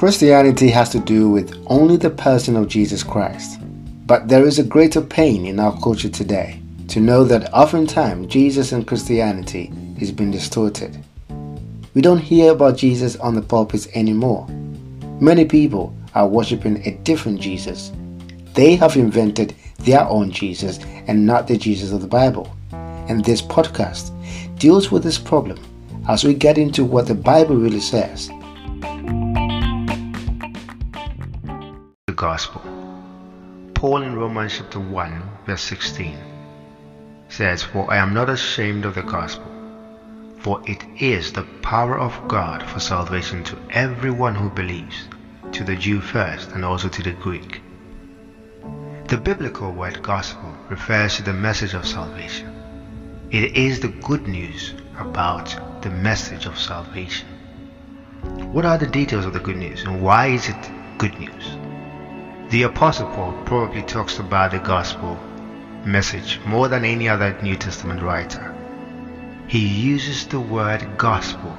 Christianity has to do with only the person of Jesus Christ. But there is a greater pain in our culture today to know that oftentimes Jesus and Christianity is being distorted. We don't hear about Jesus on the pulpits anymore. Many people are worshiping a different Jesus. They have invented their own Jesus and not the Jesus of the Bible. And this podcast deals with this problem as we get into what the Bible really says gospel. Paul in Romans chapter 1, verse 16 says, For I am not ashamed of the gospel, for it is the power of God for salvation to everyone who believes, to the Jew first and also to the Greek. The biblical word gospel refers to the message of salvation. It is the good news about the message of salvation. What are the details of the good news and why is it good news? The Apostle Paul probably talks about the gospel message more than any other New Testament writer. He uses the word gospel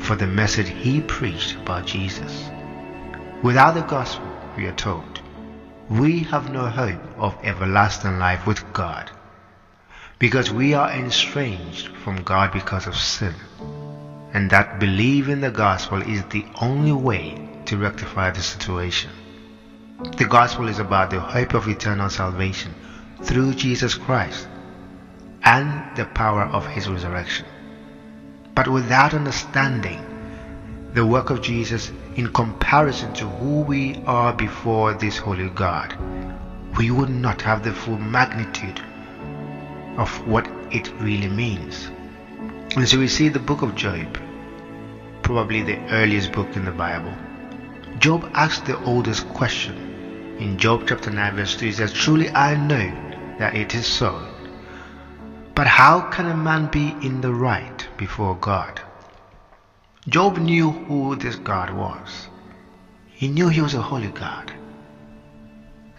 for the message he preached about Jesus. Without the gospel, we are told, we have no hope of everlasting life with God because we are estranged from God because of sin, and that believing the gospel is the only way to rectify the situation. The gospel is about the hope of eternal salvation through Jesus Christ and the power of his resurrection. But without understanding the work of Jesus in comparison to who we are before this holy God, we would not have the full magnitude of what it really means. And so we see the book of Job, probably the earliest book in the Bible. Job asked the oldest question in Job chapter 9 verse 2 it says, Truly I know that it is so. But how can a man be in the right before God? Job knew who this God was. He knew he was a holy God.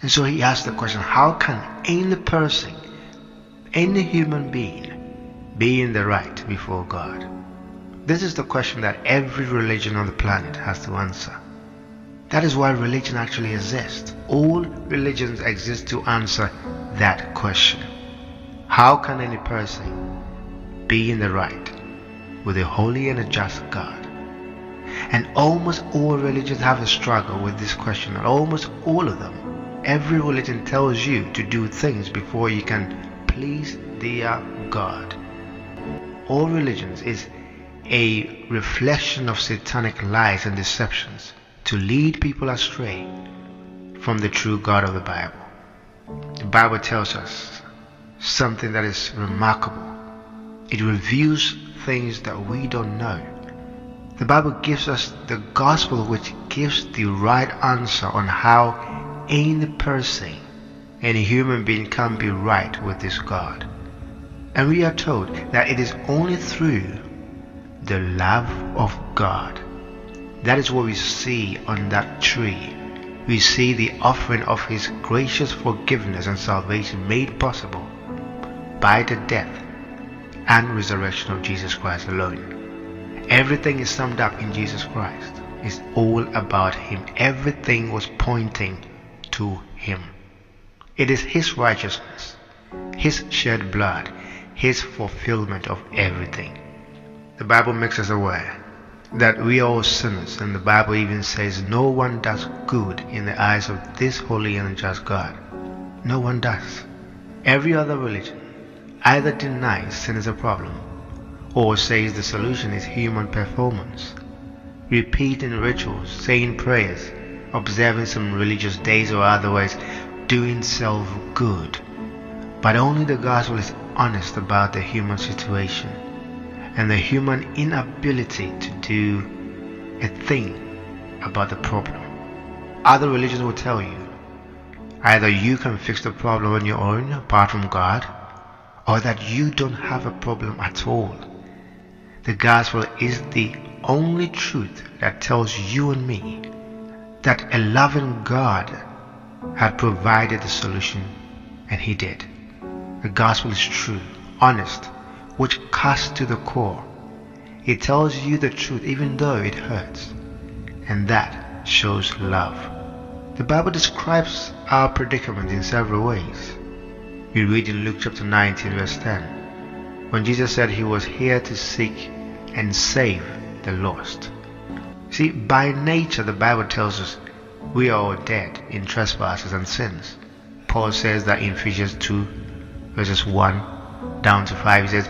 And so he asked the question, how can any person, any human being, be in the right before God? This is the question that every religion on the planet has to answer. That is why religion actually exists. All religions exist to answer that question. How can any person be in the right with a holy and a just God? And almost all religions have a struggle with this question, almost all of them. Every religion tells you to do things before you can please their God. All religions is a reflection of satanic lies and deceptions to lead people astray from the true God of the Bible. The Bible tells us something that is remarkable. It reveals things that we don't know. The Bible gives us the gospel which gives the right answer on how any person, any human being can be right with this God. And we are told that it is only through the love of God that is what we see on that tree. We see the offering of His gracious forgiveness and salvation made possible by the death and resurrection of Jesus Christ alone. Everything is summed up in Jesus Christ. It's all about Him. Everything was pointing to Him. It is His righteousness, His shed blood, His fulfillment of everything. The Bible makes us aware that we are all sinners, and the Bible even says no one does good in the eyes of this holy and just God. No one does. Every other religion either denies sin is a problem or says the solution is human performance. Repeating rituals, saying prayers, observing some religious days or otherwise doing self good. But only the gospel is honest about the human situation and the human inability to do a thing about the problem. Other religions will tell you either you can fix the problem on your own apart from God, or that you don't have a problem at all. The gospel is the only truth that tells you and me that a loving God had provided the solution, and He did. The gospel is true, honest, which cuts to the core. It tells you the truth even though it hurts. And that shows love. The Bible describes our predicament in several ways. We read in Luke chapter 19, verse 10, when Jesus said he was here to seek and save the lost. See, by nature, the Bible tells us we are all dead in trespasses and sins. Paul says that in Ephesians 2, verses 1 down to 5, he says,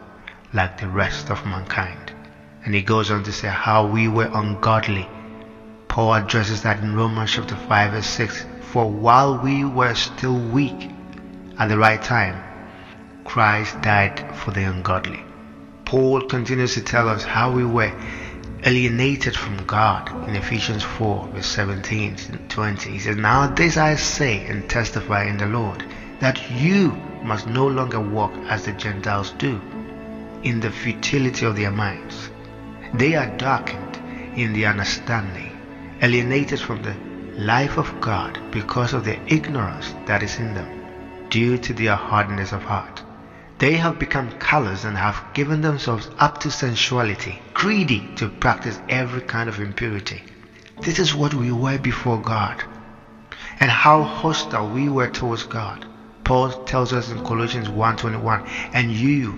like the rest of mankind. And he goes on to say how we were ungodly. Paul addresses that in Romans chapter 5 verse 6. For while we were still weak, at the right time, Christ died for the ungodly. Paul continues to tell us how we were alienated from God in Ephesians 4 verse 17 to 20. He says, Now this I say and testify in the Lord, that you must no longer walk as the Gentiles do, in the futility of their minds. They are darkened in the understanding, alienated from the life of God because of the ignorance that is in them, due to their hardness of heart. They have become callous and have given themselves up to sensuality, greedy to practice every kind of impurity. This is what we were before God, and how hostile we were towards God. Paul tells us in Colossians 1:21, "And you,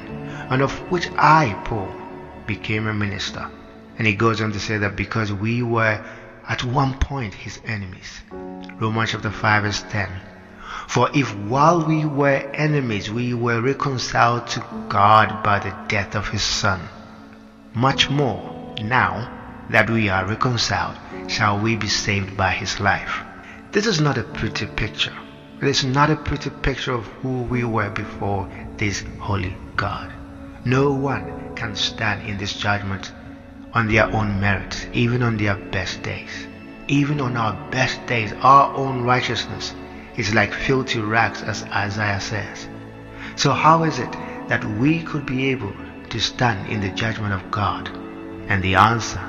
and of which I, Paul, became a minister. And he goes on to say that because we were at one point his enemies. Romans chapter 5 verse 10. For if while we were enemies we were reconciled to God by the death of his Son, much more now that we are reconciled shall we be saved by his life. This is not a pretty picture. It is not a pretty picture of who we were before this holy God. No one can stand in this judgment on their own merits, even on their best days. Even on our best days, our own righteousness is like filthy rags, as Isaiah says. So, how is it that we could be able to stand in the judgment of God? And the answer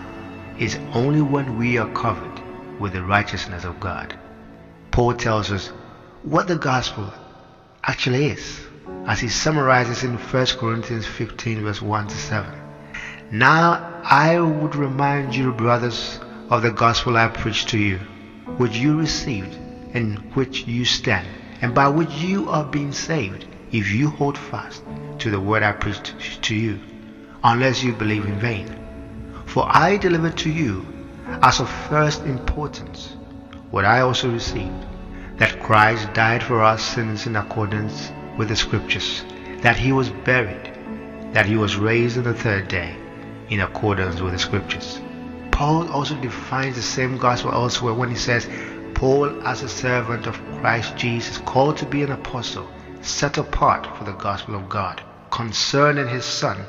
is only when we are covered with the righteousness of God. Paul tells us what the gospel actually is, as he summarizes in 1 Corinthians 15, verse 1 to 7. Now I would remind you, brothers, of the gospel I preached to you, which you received, in which you stand, and by which you are being saved, if you hold fast to the word I preached to you, unless you believe in vain. For I delivered to you, as of first importance, what I also received, that Christ died for our sins in accordance with the Scriptures, that he was buried, that he was raised on the third day, in accordance with the Scriptures. Paul also defines the same gospel elsewhere when he says, Paul, as a servant of Christ Jesus, called to be an apostle, set apart for the gospel of God, concerning his Son,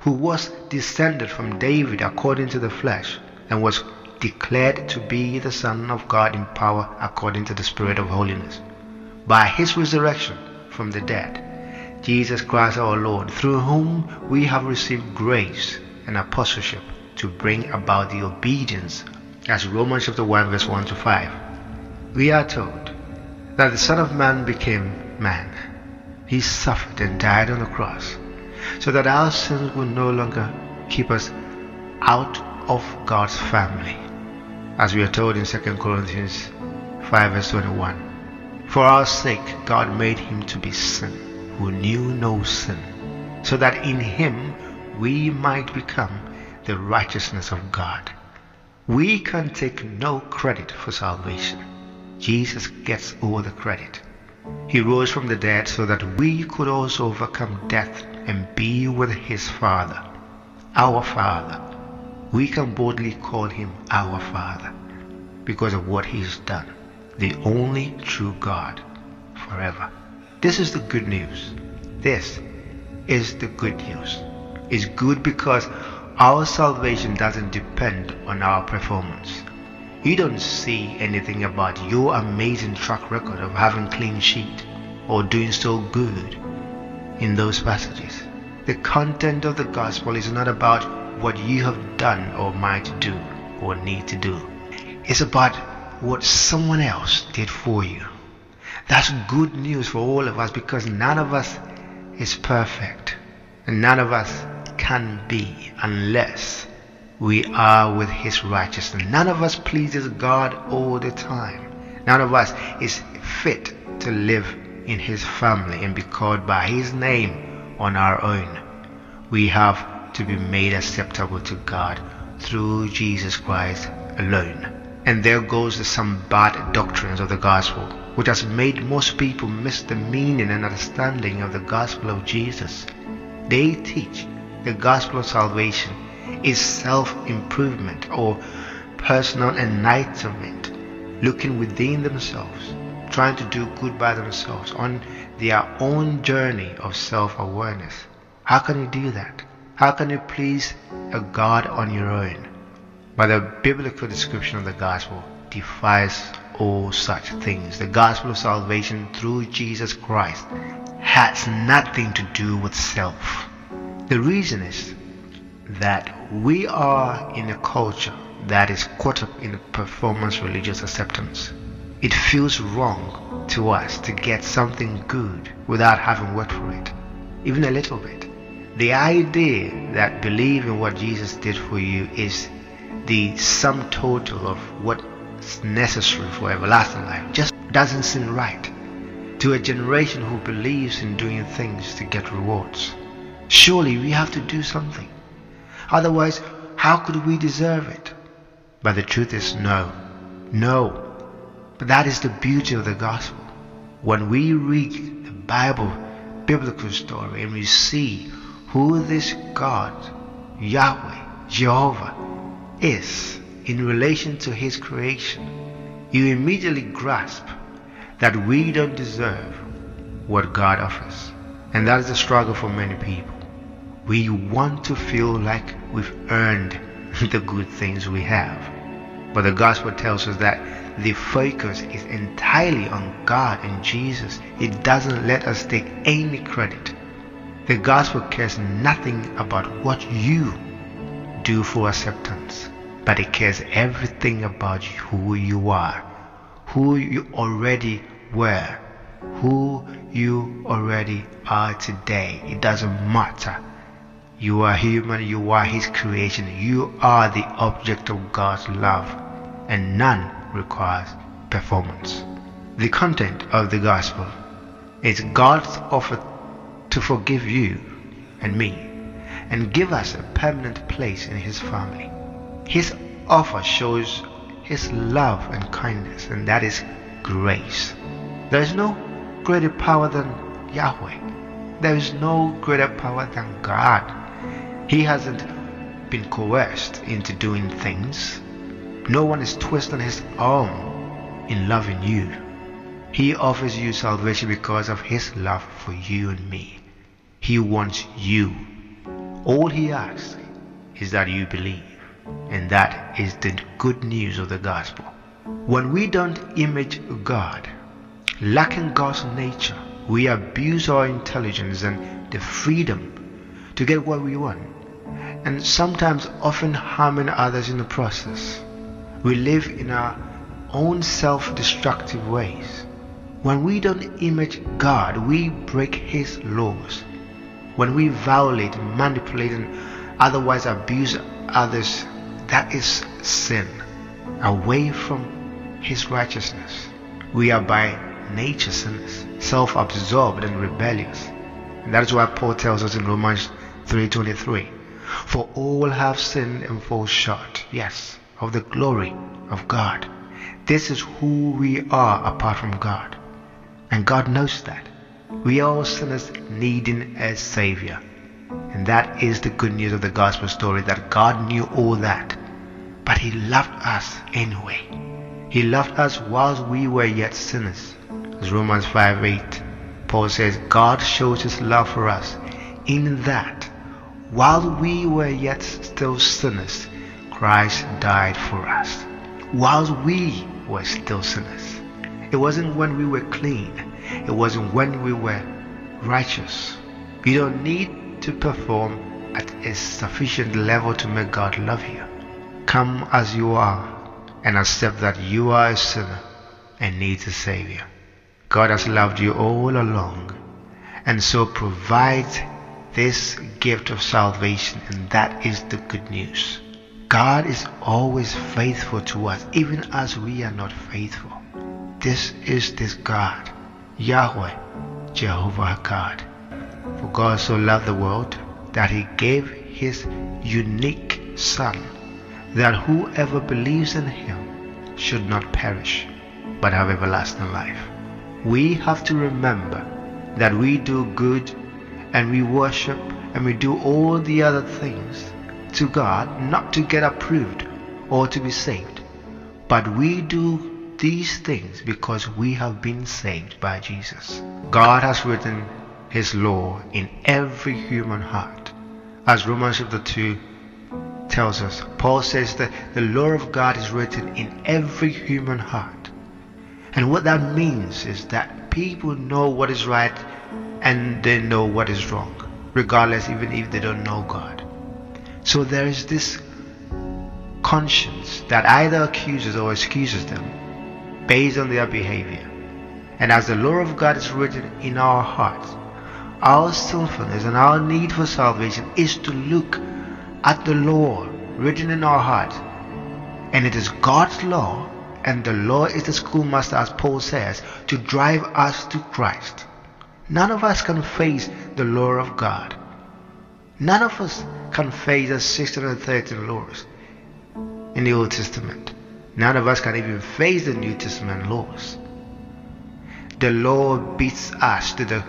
who was descended from David according to the flesh, and was declared to be the Son of God in power according to the Spirit of holiness. By his resurrection from the dead, Jesus Christ our Lord, through whom we have received grace and apostleship to bring about the obedience, as Romans chapter 1 verse 1 to 5. We are told that the Son of Man became man. He suffered and died on the cross so that our sins will no longer keep us out of God's family. As we are told in 2 Corinthians 5 verse 21. For our sake God made him to be sin, who knew no sin, so that in him we might become the righteousness of God. We can take no credit for salvation. Jesus gets all the credit. He rose from the dead so that we could also overcome death and be with his Father, our Father. We can boldly call him our Father because of what he's done, the only true God forever. This is the good news. This is the good news. It's good because our salvation doesn't depend on our performance. You don't see anything about your amazing track record of having clean sheet or doing so good in those passages. The content of the gospel is not about what you have done or might do or need to do. It's about what someone else did for you. That's good news for all of us because none of us is perfect and none of us can be unless we are with his righteousness. None of us pleases God all the time. None of us is fit to live in his family and be called by his name on our own. We have to be made acceptable to God through Jesus Christ alone. And there goes some bad doctrines of the gospel, which has made most people miss the meaning and understanding of the gospel of Jesus. They teach the gospel of salvation is self-improvement or personal enlightenment, looking within themselves, trying to do good by themselves on their own journey of self-awareness. How can you do that? How can you please a God on your own? But the biblical description of the gospel defies all such things. The gospel of salvation through Jesus Christ has nothing to do with self. The reason is that we are in a culture that is caught up in performance religious acceptance. It feels wrong to us to get something good without having worked for it, even a little bit. The idea that believing what Jesus did for you is the sum total of what's necessary for everlasting life just doesn't seem right to a generation who believes in doing things to get rewards. Surely we have to do something. Otherwise, how could we deserve it? But the truth is no. No. But that is the beauty of the gospel. When we read the Bible, biblical story, and we see who this God, Yahweh, Jehovah, is in relation to his creation, you immediately grasp that we don't deserve what God offers. And that is the struggle for many people. We want to feel like we've earned the good things we have. But the gospel tells us that the focus is entirely on God and Jesus. It doesn't let us take any credit. The gospel cares nothing about what you do for acceptance, but it cares everything about who you are, who you already were, who you already are today. It doesn't matter you are human, you are His creation, you are the object of God's love, and none requires performance. The content of the gospel is God's offer to forgive you and me and give us a permanent place in His family. His offer shows His love and kindness, and that is grace. There is no greater power than Yahweh. There is no greater power than God. He hasn't been coerced into doing things. No one is twisting his arm in loving you. He offers you salvation because of his love for you and me. He wants you. All he asks is that you believe. And that is the good news of the gospel. When we don't image God, lacking God's nature, we abuse our intelligence and the freedom to get what we want and sometimes often harming others in the process. We live in our own self-destructive ways. When we don't image God, we break His laws. When we violate, manipulate, and otherwise abuse others, that is sin. Away from His righteousness. We are by nature sinners, self-absorbed and rebellious. And that is why Paul tells us in Romans 3.23 for all have sinned and fall short, yes, of the glory of God. This is who we are apart from God. And God knows that. We are all sinners needing a Savior. And that is the good news of the gospel story that God knew all that. But He loved us anyway. He loved us whilst we were yet sinners. As Romans 5 8, Paul says, God shows His love for us in that while we were yet still sinners, Christ died for us. Whilst we were still sinners. It wasn't when we were clean. It wasn't when we were righteous. You don't need to perform at a sufficient level to make God love you. Come as you are and accept that you are a sinner and need a Savior. God has loved you all along and so provides this gift of salvation, and that is the good news. God is always faithful to us, even as we are not faithful. This is this God, Yahweh, Jehovah God. For God so loved the world that he gave his unique Son, that whoever believes in him should not perish, but have everlasting life. We have to remember that we do good and we worship and we do all the other things to God not to get approved or to be saved, but we do these things because we have been saved by Jesus. God has written His law in every human heart. As Romans chapter 2 tells us, Paul says that the law of God is written in every human heart. And what that means is that people know what is right and they know what is wrong, regardless, even if they don't know God. So there is this conscience that either accuses or excuses them based on their behavior. And as the law of God is written in our hearts, our sinfulness and our need for salvation is to look at the law written in our heart. And it is God's law, and the law is the schoolmaster, as Paul says, to drive us to Christ. None of us can face the law of God. None of us can face the 613 laws in the Old Testament. None of us can even face the New Testament laws. The law beats us to the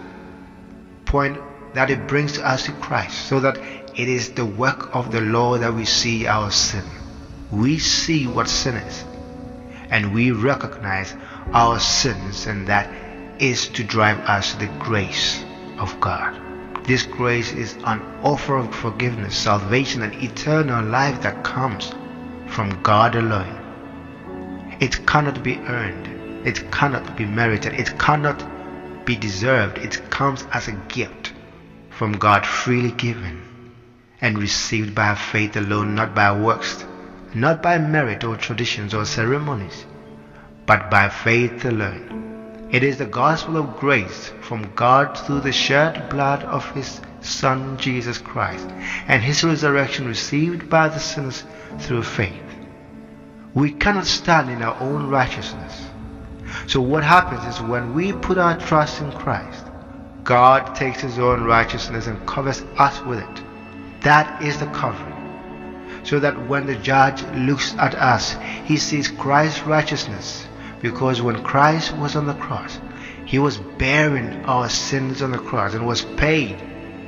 point that it brings us to Christ, so that it is the work of the law that we see our sin. We see what sin is, and we recognize our sins, and that is to drive us to the grace of God. This grace is an offer of forgiveness, salvation, and eternal life that comes from God alone. It cannot be earned, it cannot be merited, it cannot be deserved. It comes as a gift from God, freely given and received by faith alone, not by works, not by merit or traditions or ceremonies, but by faith alone. It is the gospel of grace from God through the shed blood of His Son Jesus Christ and His resurrection received by the sinners through faith. We cannot stand in our own righteousness. So what happens is when we put our trust in Christ, God takes His own righteousness and covers us with it. That is the covering. So that when the judge looks at us, he sees Christ's righteousness because when Christ was on the cross, he was bearing our sins on the cross and was paid.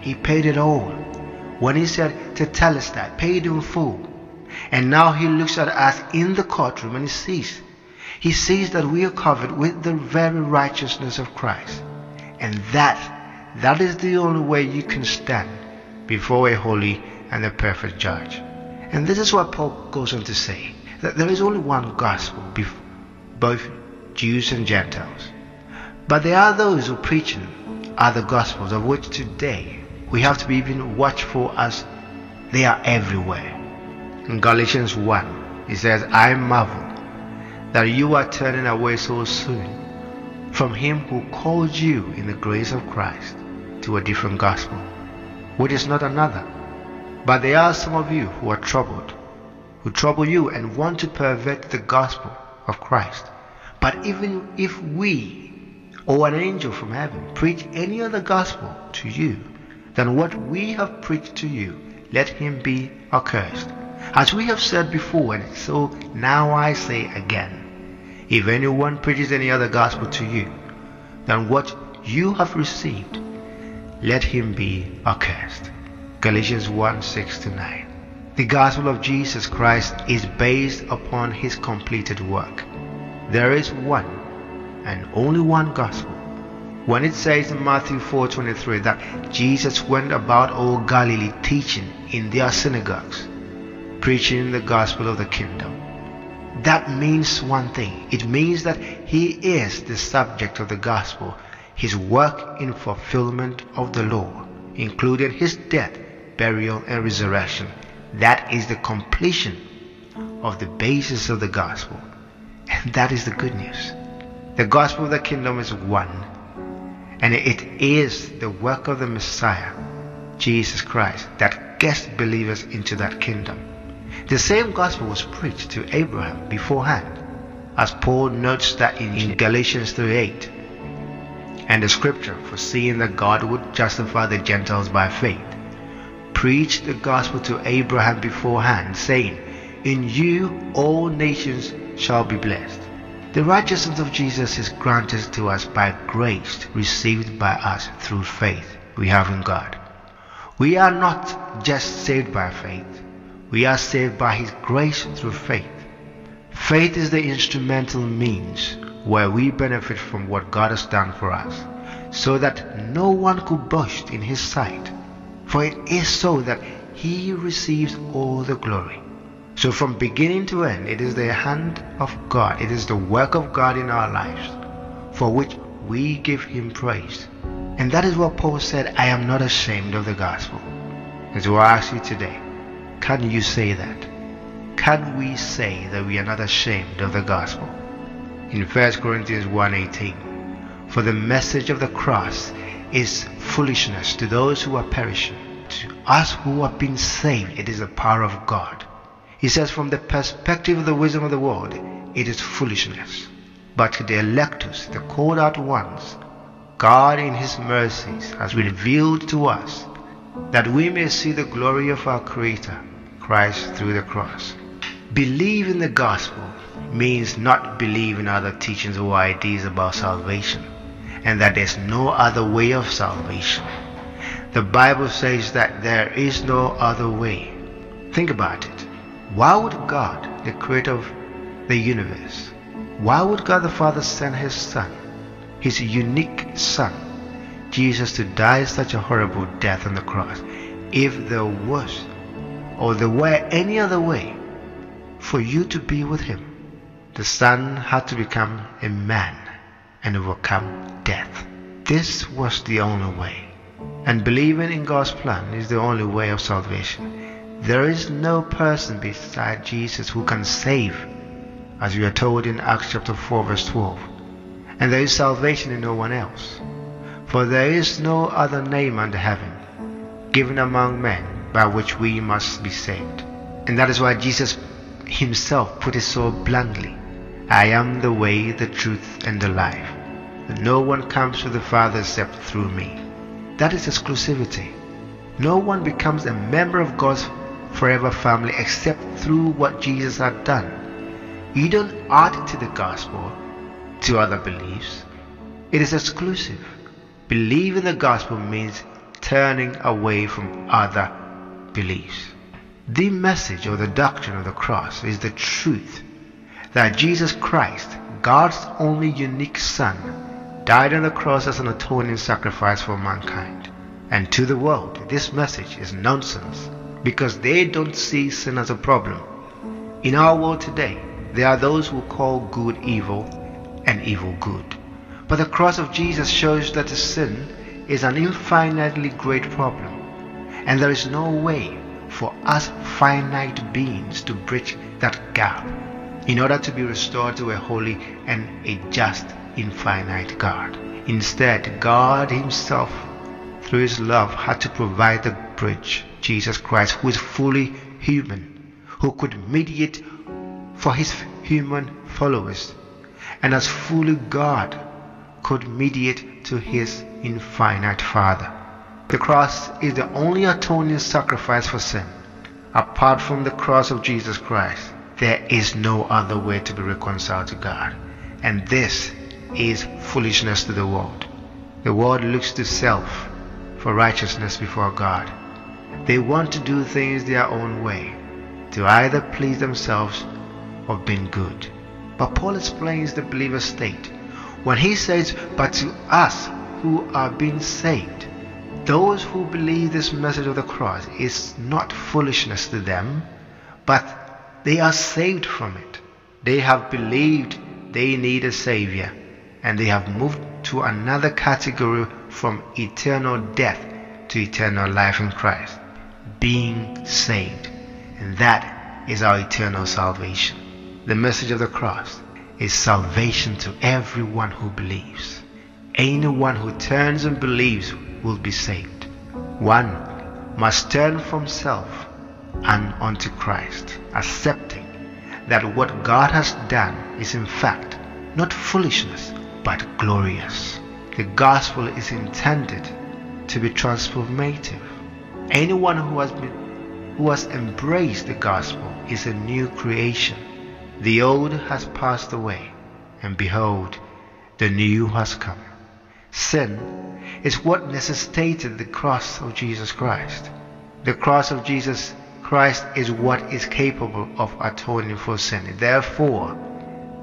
He paid it all. When he said to tell us that, paid in full. And now he looks at us in the courtroom and he sees. He sees that we are covered with the very righteousness of Christ. And that, that is the only way you can stand before a holy and a perfect judge. And this is what Paul goes on to say, that there is only one gospel both Jews and Gentiles. But there are those who preach other gospels of which today we have to be even watchful as they are everywhere. In Galatians 1, he says, I marvel that you are turning away so soon from him who called you in the grace of Christ to a different gospel, which is not another. But there are some of you who are troubled, who trouble you and want to pervert the gospel of Christ. But even if we or an angel from heaven preach any other gospel to you than what we have preached to you, let him be accursed. As we have said before, and so now I say again, If anyone preaches any other gospel to you than what you have received, let him be accursed. Galatians 1 6 to 9. The gospel of Jesus Christ is based upon his completed work. There is one and only one gospel. When it says in Matthew 4:23 that Jesus went about all Galilee teaching in their synagogues, preaching the gospel of the kingdom, that means one thing. It means that he is the subject of the gospel, his work in fulfillment of the law, including his death, burial, and resurrection. That is the completion of the basis of the gospel. And that is the good news. The gospel of the kingdom is one, and it is the work of the Messiah, Jesus Christ, that gets believers into that kingdom. The same gospel was preached to Abraham beforehand, as Paul notes that in, in Galatians 3:8. And the scripture, foreseeing that God would justify the Gentiles by faith, preached the gospel to Abraham beforehand, saying, In you all nations shall be blessed. The righteousness of Jesus is granted to us by grace received by us through faith we have in God. We are not just saved by faith, we are saved by His grace through faith. Faith is the instrumental means where we benefit from what God has done for us, so that no one could boast in His sight. For it is so that He receives all the glory. So from beginning to end, it is the hand of God, it is the work of God in our lives, for which we give Him praise. And that is what Paul said, I am not ashamed of the gospel. And so I ask you today, can you say that? Can we say that we are not ashamed of the gospel? In 1 Corinthians 1.18, For the message of the cross is foolishness to those who are perishing. To us who have been saved, it is the power of God. He says, from the perspective of the wisdom of the world, it is foolishness. But to the electors, the called out ones, God in His mercies has revealed to us that we may see the glory of our Creator, Christ, through the cross. Believe in the gospel means not believe in other teachings or ideas about salvation, and that there's no other way of salvation. The Bible says that there is no other way. Think about it. Why would God, the creator of the universe, why would God the Father send his Son, his unique Son, Jesus, to die such a horrible death on the cross if there was or there were any other way for you to be with him? The Son had to become a man and overcome death. This was the only way. And believing in God's plan is the only way of salvation. There is no person beside Jesus who can save, as we are told in Acts chapter 4 verse 12. And there is salvation in no one else. For there is no other name under heaven given among men by which we must be saved. And that is why Jesus himself put it so bluntly. I am the way, the truth, and the life. No one comes to the Father except through me. That is exclusivity. No one becomes a member of God's forever family except through what Jesus had done. You don't add to the gospel to other beliefs. It is exclusive. Believe in the gospel means turning away from other beliefs. The message or the doctrine of the cross is the truth that Jesus Christ, God's only unique Son, died on the cross as an atoning sacrifice for mankind. And to the world, this message is nonsense because they don't see sin as a problem. In our world today, there are those who call good evil and evil good. But the cross of Jesus shows that sin is an infinitely great problem, and there is no way for us finite beings to bridge that gap in order to be restored to a holy and a just infinite God. Instead, God Himself, through His love, had to provide the bridge Jesus Christ, who is fully human, who could mediate for his human followers, and as fully God could mediate to his infinite Father. The cross is the only atoning sacrifice for sin. Apart from the cross of Jesus Christ, there is no other way to be reconciled to God. And this is foolishness to the world. The world looks to self for righteousness before God. They want to do things their own way, to either please themselves or being good. But Paul explains the believer's state when he says, But to us who are being saved, those who believe this message of the cross is not foolishness to them, but they are saved from it. They have believed they need a Savior, and they have moved to another category from eternal death to eternal life in Christ, being saved. And that is our eternal salvation. The message of the cross is salvation to everyone who believes. Anyone who turns and believes will be saved. One must turn from self and unto Christ, accepting that what God has done is in fact not foolishness but glorious. The gospel is intended to be transformative. Anyone who has been who has embraced the gospel is a new creation. The old has passed away, and behold, the new has come. Sin is what necessitated the cross of Jesus Christ. The cross of Jesus Christ is what is capable of atoning for sin. Therefore,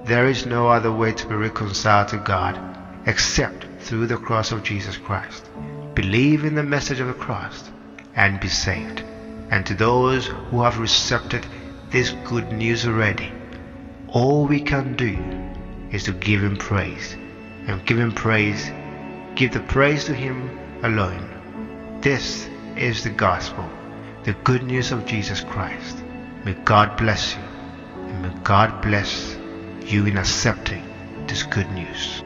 there is no other way to be reconciled to God except through the cross of Jesus Christ. Believe in the message of the cross and be saved. And to those who have accepted this good news already, all we can do is to give Him praise. And give Him praise, give the praise to Him alone. This is the gospel the good news of Jesus Christ. May God bless you and may God bless you in accepting this good news.